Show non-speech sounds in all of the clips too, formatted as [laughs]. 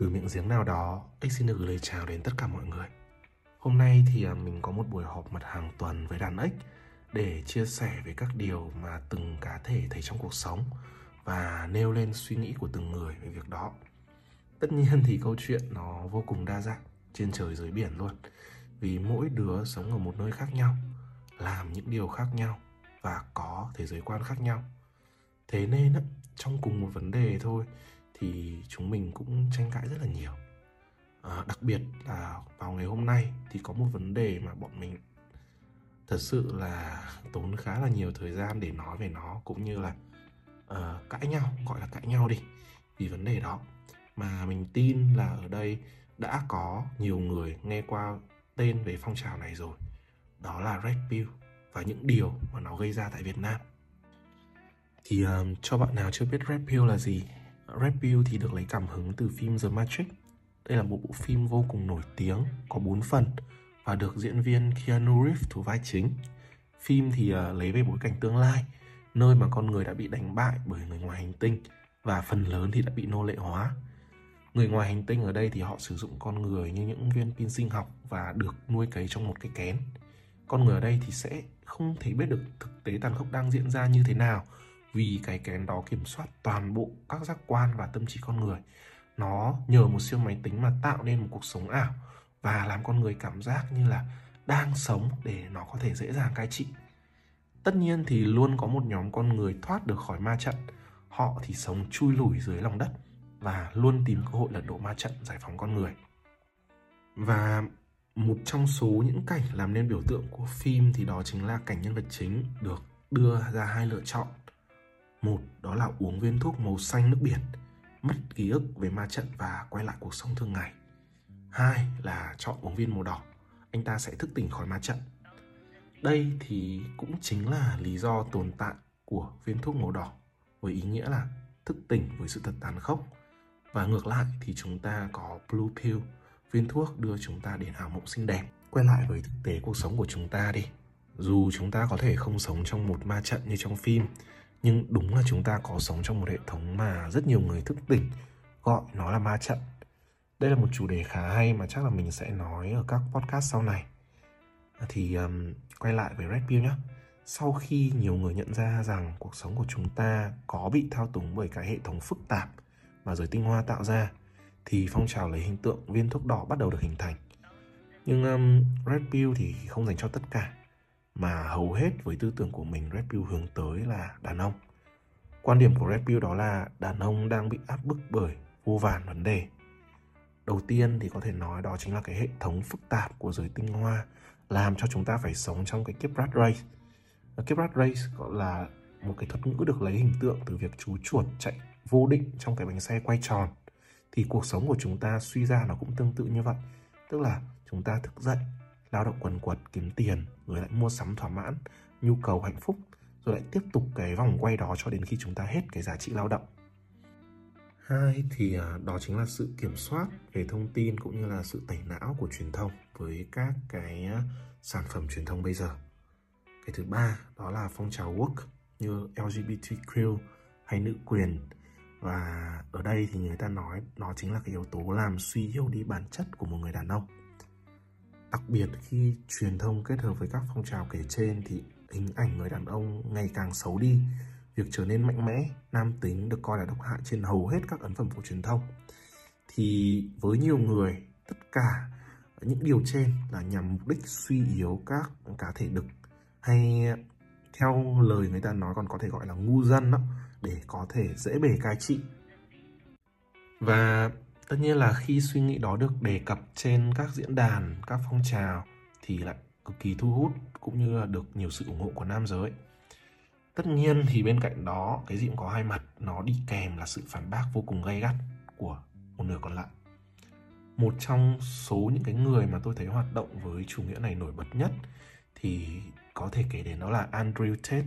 Từ miệng giếng nào đó, Ích xin được gửi lời chào đến tất cả mọi người. Hôm nay thì à, mình có một buổi họp mặt hàng tuần với đàn ếch để chia sẻ về các điều mà từng cá thể thấy trong cuộc sống và nêu lên suy nghĩ của từng người về việc đó. Tất nhiên thì câu chuyện nó vô cùng đa dạng, trên trời dưới biển luôn. Vì mỗi đứa sống ở một nơi khác nhau, làm những điều khác nhau và có thế giới quan khác nhau. Thế nên trong cùng một vấn đề thôi thì chúng mình cũng tranh cãi rất là nhiều. À, đặc biệt là vào ngày hôm nay thì có một vấn đề mà bọn mình thật sự là tốn khá là nhiều thời gian để nói về nó cũng như là uh, cãi nhau gọi là cãi nhau đi vì vấn đề đó. Mà mình tin là ở đây đã có nhiều người nghe qua tên về phong trào này rồi. Đó là Red Pill và những điều mà nó gây ra tại Việt Nam. Thì um, cho bạn nào chưa biết Red Pill là gì? Red Pill thì được lấy cảm hứng từ phim The Matrix. Đây là một bộ phim vô cùng nổi tiếng, có 4 phần và được diễn viên Keanu Reeves thủ vai chính. Phim thì uh, lấy về bối cảnh tương lai, nơi mà con người đã bị đánh bại bởi người ngoài hành tinh và phần lớn thì đã bị nô lệ hóa. Người ngoài hành tinh ở đây thì họ sử dụng con người như những viên pin sinh học và được nuôi cấy trong một cái kén. Con người ở đây thì sẽ không thể biết được thực tế tàn khốc đang diễn ra như thế nào vì cái kén đó kiểm soát toàn bộ các giác quan và tâm trí con người. Nó nhờ một siêu máy tính mà tạo nên một cuộc sống ảo và làm con người cảm giác như là đang sống để nó có thể dễ dàng cai trị. Tất nhiên thì luôn có một nhóm con người thoát được khỏi ma trận. Họ thì sống chui lủi dưới lòng đất và luôn tìm cơ hội lật đổ ma trận, giải phóng con người. Và một trong số những cảnh làm nên biểu tượng của phim thì đó chính là cảnh nhân vật chính được đưa ra hai lựa chọn một đó là uống viên thuốc màu xanh nước biển, mất ký ức về ma trận và quay lại cuộc sống thường ngày. Hai là chọn uống viên màu đỏ, anh ta sẽ thức tỉnh khỏi ma trận. Đây thì cũng chính là lý do tồn tại của viên thuốc màu đỏ với ý nghĩa là thức tỉnh với sự thật tàn khốc. Và ngược lại thì chúng ta có Blue Pill, viên thuốc đưa chúng ta đến ảo mộng xinh đẹp. Quay lại với thực tế cuộc sống của chúng ta đi. Dù chúng ta có thể không sống trong một ma trận như trong phim, nhưng đúng là chúng ta có sống trong một hệ thống mà rất nhiều người thức tỉnh gọi nó là ma trận. Đây là một chủ đề khá hay mà chắc là mình sẽ nói ở các podcast sau này. Thì um, quay lại với Red Pill nhé sau khi nhiều người nhận ra rằng cuộc sống của chúng ta có bị thao túng bởi cái hệ thống phức tạp mà giới tinh hoa tạo ra thì phong trào lấy hình tượng viên thuốc đỏ bắt đầu được hình thành. Nhưng um, Red Pill thì không dành cho tất cả mà hầu hết với tư tưởng của mình, Red Pill hướng tới là đàn ông. Quan điểm của Red Pill đó là đàn ông đang bị áp bức bởi vô vàn vấn đề. Đầu tiên thì có thể nói đó chính là cái hệ thống phức tạp của giới tinh hoa làm cho chúng ta phải sống trong cái kiếp rat race. Kiếp rat race gọi là một cái thuật ngữ được lấy hình tượng từ việc chú chuột, chạy vô định trong cái bánh xe quay tròn thì cuộc sống của chúng ta suy ra nó cũng tương tự như vậy, tức là chúng ta thức dậy lao động quần quật, kiếm tiền, rồi lại mua sắm thỏa mãn, nhu cầu hạnh phúc, rồi lại tiếp tục cái vòng quay đó cho đến khi chúng ta hết cái giá trị lao động. Hai thì à, đó chính là sự kiểm soát về thông tin cũng như là sự tẩy não của truyền thông với các cái à, sản phẩm truyền thông bây giờ. Cái thứ ba đó là phong trào work như LGBTQ hay nữ quyền. Và ở đây thì người ta nói, nó chính là cái yếu tố làm suy yếu đi bản chất của một người đàn ông. Đặc biệt khi truyền thông kết hợp với các phong trào kể trên thì hình ảnh người đàn ông ngày càng xấu đi. Việc trở nên mạnh mẽ, nam tính được coi là độc hại trên hầu hết các ấn phẩm của truyền thông. Thì với nhiều người, tất cả những điều trên là nhằm mục đích suy yếu các cá thể đực hay theo lời người ta nói còn có thể gọi là ngu dân đó để có thể dễ bề cai trị và tất nhiên là khi suy nghĩ đó được đề cập trên các diễn đàn, các phong trào thì lại cực kỳ thu hút cũng như là được nhiều sự ủng hộ của nam giới. Tất nhiên thì bên cạnh đó, cái gì cũng có hai mặt, nó đi kèm là sự phản bác vô cùng gay gắt của một nửa còn lại. Một trong số những cái người mà tôi thấy hoạt động với chủ nghĩa này nổi bật nhất thì có thể kể đến đó là Andrew Tate.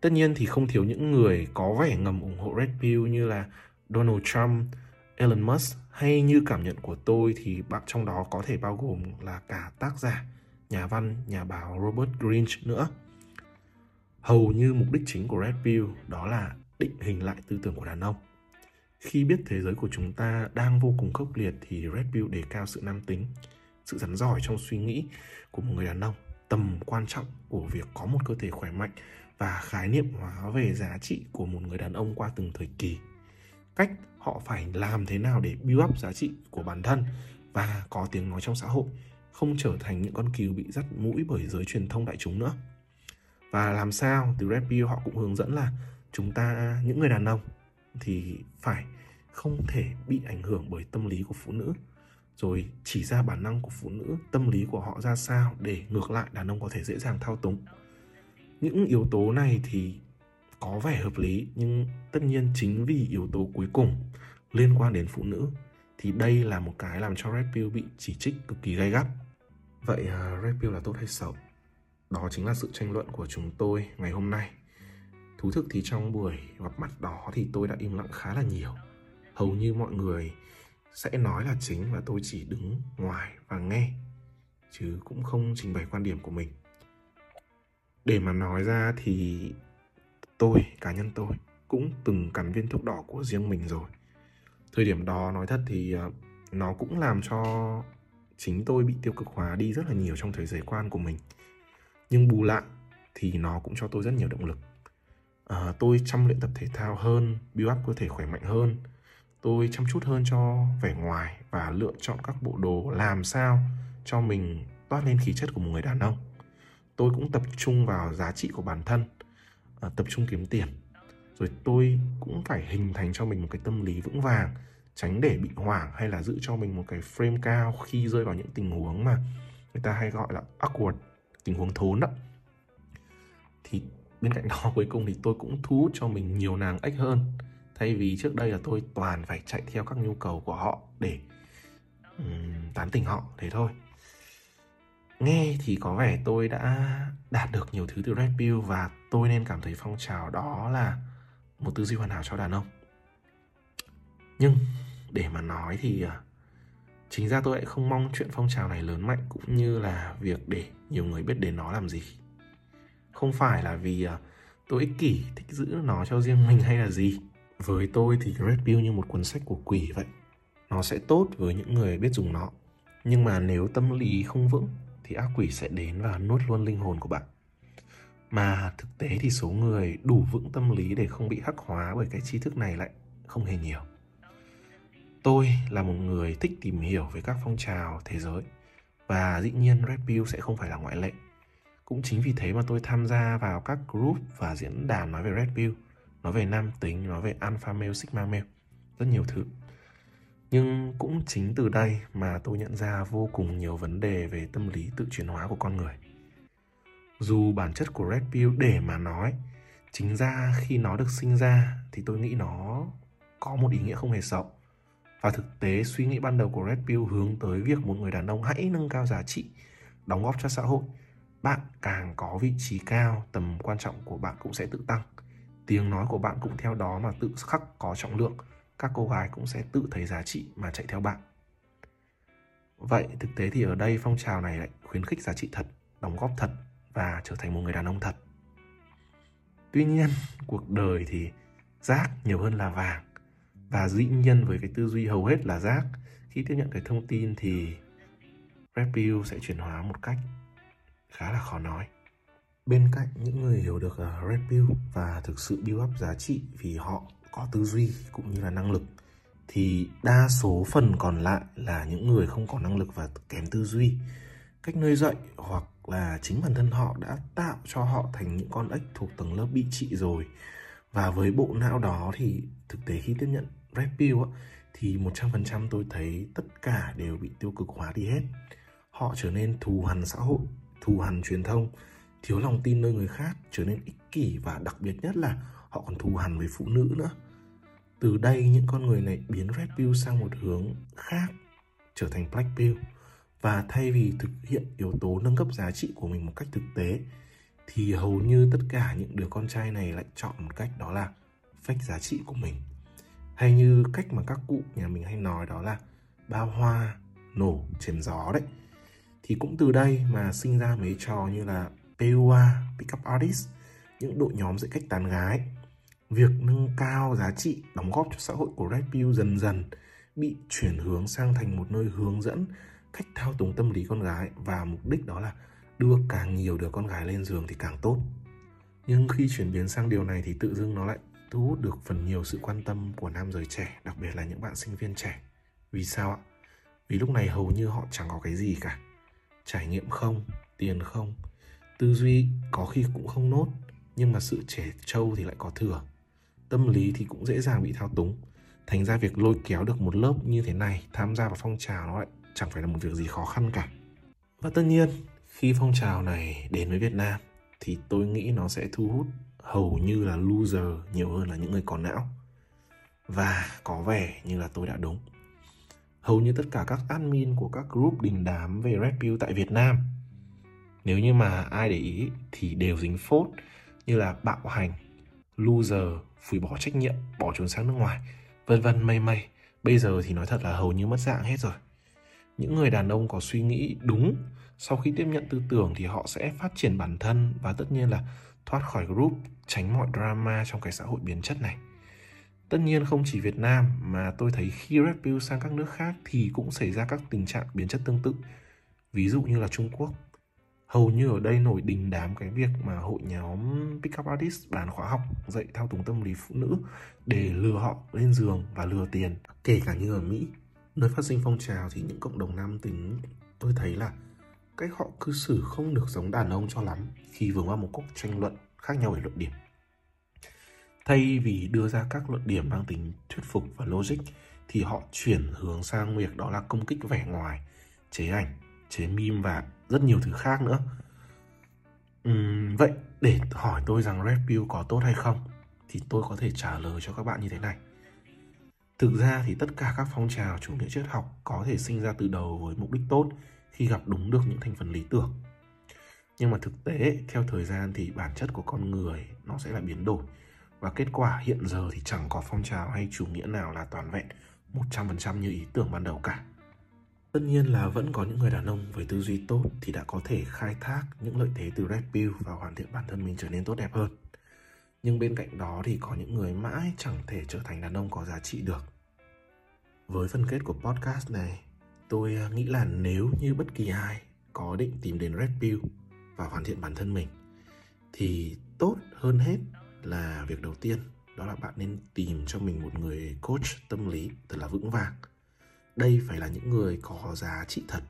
Tất nhiên thì không thiếu những người có vẻ ngầm ủng hộ Red Pill như là Donald Trump Elon Musk hay như cảm nhận của tôi thì bạn trong đó có thể bao gồm là cả tác giả, nhà văn, nhà báo Robert Greene nữa. Hầu như mục đích chính của Red Pill đó là định hình lại tư tưởng của đàn ông. Khi biết thế giới của chúng ta đang vô cùng khốc liệt thì Red Pill đề cao sự nam tính, sự rắn giỏi trong suy nghĩ của một người đàn ông, tầm quan trọng của việc có một cơ thể khỏe mạnh và khái niệm hóa về giá trị của một người đàn ông qua từng thời kỳ. Cách họ phải làm thế nào để build up giá trị của bản thân và có tiếng nói trong xã hội, không trở thành những con cừu bị dắt mũi bởi giới truyền thông đại chúng nữa. Và làm sao từ Red Pill họ cũng hướng dẫn là chúng ta những người đàn ông thì phải không thể bị ảnh hưởng bởi tâm lý của phụ nữ rồi chỉ ra bản năng của phụ nữ tâm lý của họ ra sao để ngược lại đàn ông có thể dễ dàng thao túng những yếu tố này thì có vẻ hợp lý, nhưng tất nhiên chính vì yếu tố cuối cùng liên quan đến phụ nữ thì đây là một cái làm cho Red Pill bị chỉ trích cực kỳ gay gắt. Vậy à, Red Pill là tốt hay xấu? Đó chính là sự tranh luận của chúng tôi ngày hôm nay. Thú thực thì trong buổi gặp mặt đó thì tôi đã im lặng khá là nhiều. Hầu như mọi người sẽ nói là chính và tôi chỉ đứng ngoài và nghe, chứ cũng không trình bày quan điểm của mình để mà nói ra thì tôi cá nhân tôi cũng từng cắn viên thuốc đỏ của riêng mình rồi. Thời điểm đó nói thật thì ờ, nó cũng làm cho chính tôi bị tiêu cực hóa đi rất là nhiều trong thời giới quan của mình. Nhưng bù lại thì nó cũng cho tôi rất nhiều động lực. À, tôi chăm luyện tập thể thao hơn build up cơ thể khỏe mạnh hơn. Tôi chăm chút hơn cho vẻ ngoài và lựa chọn các bộ đồ làm sao cho mình toát lên khí chất của một người đàn ông. Tôi cũng tập trung vào giá trị của bản thân à, tập trung kiếm tiền. Rồi tôi cũng phải hình thành cho mình một cái tâm lý vững vàng tránh để bị hoảng hay là giữ cho mình một cái frame cao khi rơi vào những tình huống mà người ta hay gọi là awkward tình huống thốn đó. Thì bên cạnh [laughs] đó cuối cùng thì tôi cũng thu hút cho mình nhiều nàng ếch hơn. Thay vì trước đây là tôi toàn phải chạy theo các nhu cầu của họ để um, tán tỉnh họ thế thôi nghe thì có vẻ tôi đã đạt được nhiều thứ từ Red Pill và tôi nên cảm thấy phong trào đó là một tư duy hoàn hảo cho đàn ông. Nhưng để mà nói thì à, chính ra tôi lại không mong chuyện phong trào này lớn mạnh cũng như là việc để nhiều người biết đến nó làm gì. Không phải là vì à, tôi ích kỷ, thích giữ nó cho riêng mình hay là gì. Với tôi thì Red Pill như một cuốn sách của quỷ vậy. Nó sẽ tốt với những người biết dùng nó. Nhưng mà nếu tâm lý không vững thì ác quỷ sẽ đến và nuốt luôn linh hồn của bạn. Mà thực tế thì số người đủ vững tâm lý để không bị hắc hóa bởi cái tri thức này lại không hề nhiều. Tôi là một người thích tìm hiểu về các phong trào thế giới, và dĩ nhiên Red Pill sẽ không phải là ngoại lệ. Cũng chính vì thế mà tôi tham gia vào các group và diễn đàn nói về Red Pill nói về nam tính, nói về alpha male, sigma male, rất nhiều thứ nhưng cũng chính từ đây mà tôi nhận ra vô cùng nhiều vấn đề về tâm lý tự chuyển hóa của con người. Dù bản chất của red pill để mà nói, chính ra khi nó được sinh ra thì tôi nghĩ nó có một ý nghĩa không hề xấu và thực tế, suy nghĩ ban đầu của red pill hướng tới việc một người đàn ông hãy nâng cao giá trị, đóng góp cho xã hội. Bạn càng có vị trí cao, tầm quan trọng của bạn cũng sẽ tự tăng. Tiếng nói của bạn cũng theo đó mà tự khắc có trọng lượng các cô gái cũng sẽ tự thấy giá trị mà chạy theo bạn. Vậy thực tế thì ở đây phong trào này lại khuyến khích giá trị thật, đóng góp thật và trở thành một người đàn ông thật. Tuy nhiên, cuộc đời thì rác nhiều hơn là vàng và dĩ nhiên với cái tư duy hầu hết là rác, khi tiếp nhận cái thông tin thì repu sẽ chuyển hóa một cách khá là khó nói. Bên cạnh những người hiểu được ờ, repu và thực sự build up giá trị vì họ có tư duy cũng như là năng lực, thì đa số phần còn lại là những người không có năng lực và kém tư duy. Cách nuôi dạy hoặc là chính bản thân họ đã tạo cho họ thành những con ếch thuộc tầng lớp bị trị rồi. Và với bộ não đó thì thực tế khi tiếp nhận red pill thì 100% tôi thấy tất cả đều bị tiêu cực hóa đi hết. Họ trở nên thù hằn xã hội, thù hằn truyền thông, thiếu lòng tin nơi người khác, trở nên ích kỷ và đặc biệt nhất là họ còn thù hằn với phụ nữ nữa từ đây những con người này biến red pill sang một hướng khác trở thành black pill. Và thay vì thực hiện yếu tố nâng cấp giá trị của mình một cách thực tế thì hầu như tất cả những đứa con trai này lại chọn một cách đó là fake giá trị của mình. Hay như cách mà các cụ nhà mình hay nói đó là bao hoa nổ chém gió đấy. Thì cũng từ đây mà sinh ra mấy trò như là PUA, Pickup Artist, những đội nhóm dạy cách tán gái việc nâng cao giá trị đóng góp cho xã hội của Red Pill dần dần bị chuyển hướng sang thành một nơi hướng dẫn cách thao túng tâm lý con gái và mục đích đó là đưa càng nhiều đứa con gái lên giường thì càng tốt. Nhưng khi chuyển biến sang điều này thì tự dưng nó lại thu hút được phần nhiều sự quan tâm của nam giới trẻ, đặc biệt là những bạn sinh viên trẻ. Vì sao ạ? Vì lúc này hầu như họ chẳng có cái gì cả. Trải nghiệm không, tiền không, tư duy có khi cũng không nốt, nhưng mà sự trẻ trâu thì lại có thừa. Tâm lý thì cũng dễ dàng bị thao túng. Thành ra việc lôi kéo được một lớp như thế này tham gia vào phong trào nó lại chẳng phải là một việc gì khó khăn cả. Và tất nhiên, khi phong trào này đến với Việt Nam thì tôi nghĩ nó sẽ thu hút hầu như là loser nhiều hơn là những người có não. Và có vẻ như là tôi đã đúng. Hầu như tất cả các admin của các group đình đám về Red Pill tại Việt Nam nếu như mà ai để ý thì đều dính phốt như là bạo hành, loser, phủi bỏ trách nhiệm, bỏ trốn sang nước ngoài, vân vân mây mây. Bây giờ thì nói thật là hầu như mất dạng hết rồi. Những người đàn ông có suy nghĩ đúng sau khi tiếp nhận tư tưởng thì họ sẽ phát triển bản thân và tất nhiên là thoát khỏi group, tránh mọi drama trong cái xã hội biến chất này. Tất nhiên không chỉ Việt Nam mà tôi thấy khi review sang các nước khác thì cũng xảy ra các tình trạng biến chất tương tự. Ví dụ như là Trung Quốc. Hầu như ở đây nổi đình đám cái việc mà hội nhóm Pickup Artist bán khóa học dạy thao túng tâm lý phụ nữ để lừa họ lên giường và lừa tiền. Kể cả như ở Mỹ, nơi phát sinh phong trào thì những cộng đồng nam tính tôi thấy là cách họ cư xử không được giống đàn ông cho lắm khi vướng vào một cuộc tranh luận khác nhau về luận điểm. Thay vì đưa ra các luận điểm mang tính thuyết phục và logic thì họ chuyển hướng sang việc đó là công kích vẻ ngoài, chế ảnh, chế meme và rất nhiều thứ khác nữa. Uhm, vậy để hỏi tôi rằng Red Pill có tốt hay không thì tôi có thể trả lời cho các bạn như thế này. Thực ra thì tất cả các phong trào chủ nghĩa triết học có thể sinh ra từ đầu với mục đích tốt khi gặp đúng được những thành phần lý tưởng. Nhưng mà thực tế, theo thời gian thì bản chất của con người nó sẽ là biến đổi và kết quả hiện giờ thì chẳng có phong trào hay chủ nghĩa nào là toàn vẹn 100% như ý tưởng ban đầu cả. Tất nhiên là vẫn có những người đàn ông với tư duy tốt thì đã có thể khai thác những lợi thế từ Red Pill và hoàn thiện bản thân mình trở nên tốt đẹp hơn. Nhưng bên cạnh đó thì có những người mãi chẳng thể trở thành đàn ông có giá trị được. Với phần kết của podcast này, tôi à, nghĩ là nếu như bất kỳ ai có định tìm đến Red Pill và hoàn thiện bản thân mình thì tốt hơn hết là việc đầu tiên đó là bạn nên tìm cho mình một người coach tâm lý thật là vững vàng đây phải là những người có giá trị thật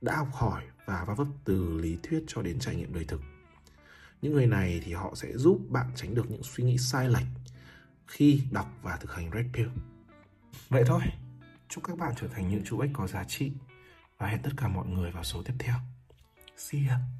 đã học hỏi và va vấp từ lý thuyết cho đến trải nghiệm đời thực những người này thì họ sẽ giúp bạn tránh được những suy nghĩ sai lệch khi đọc và thực hành Red Pill. Vậy thôi, chúc các bạn trở thành những chú ếch có giá trị và hẹn tất cả mọi người vào số tiếp theo. See ya!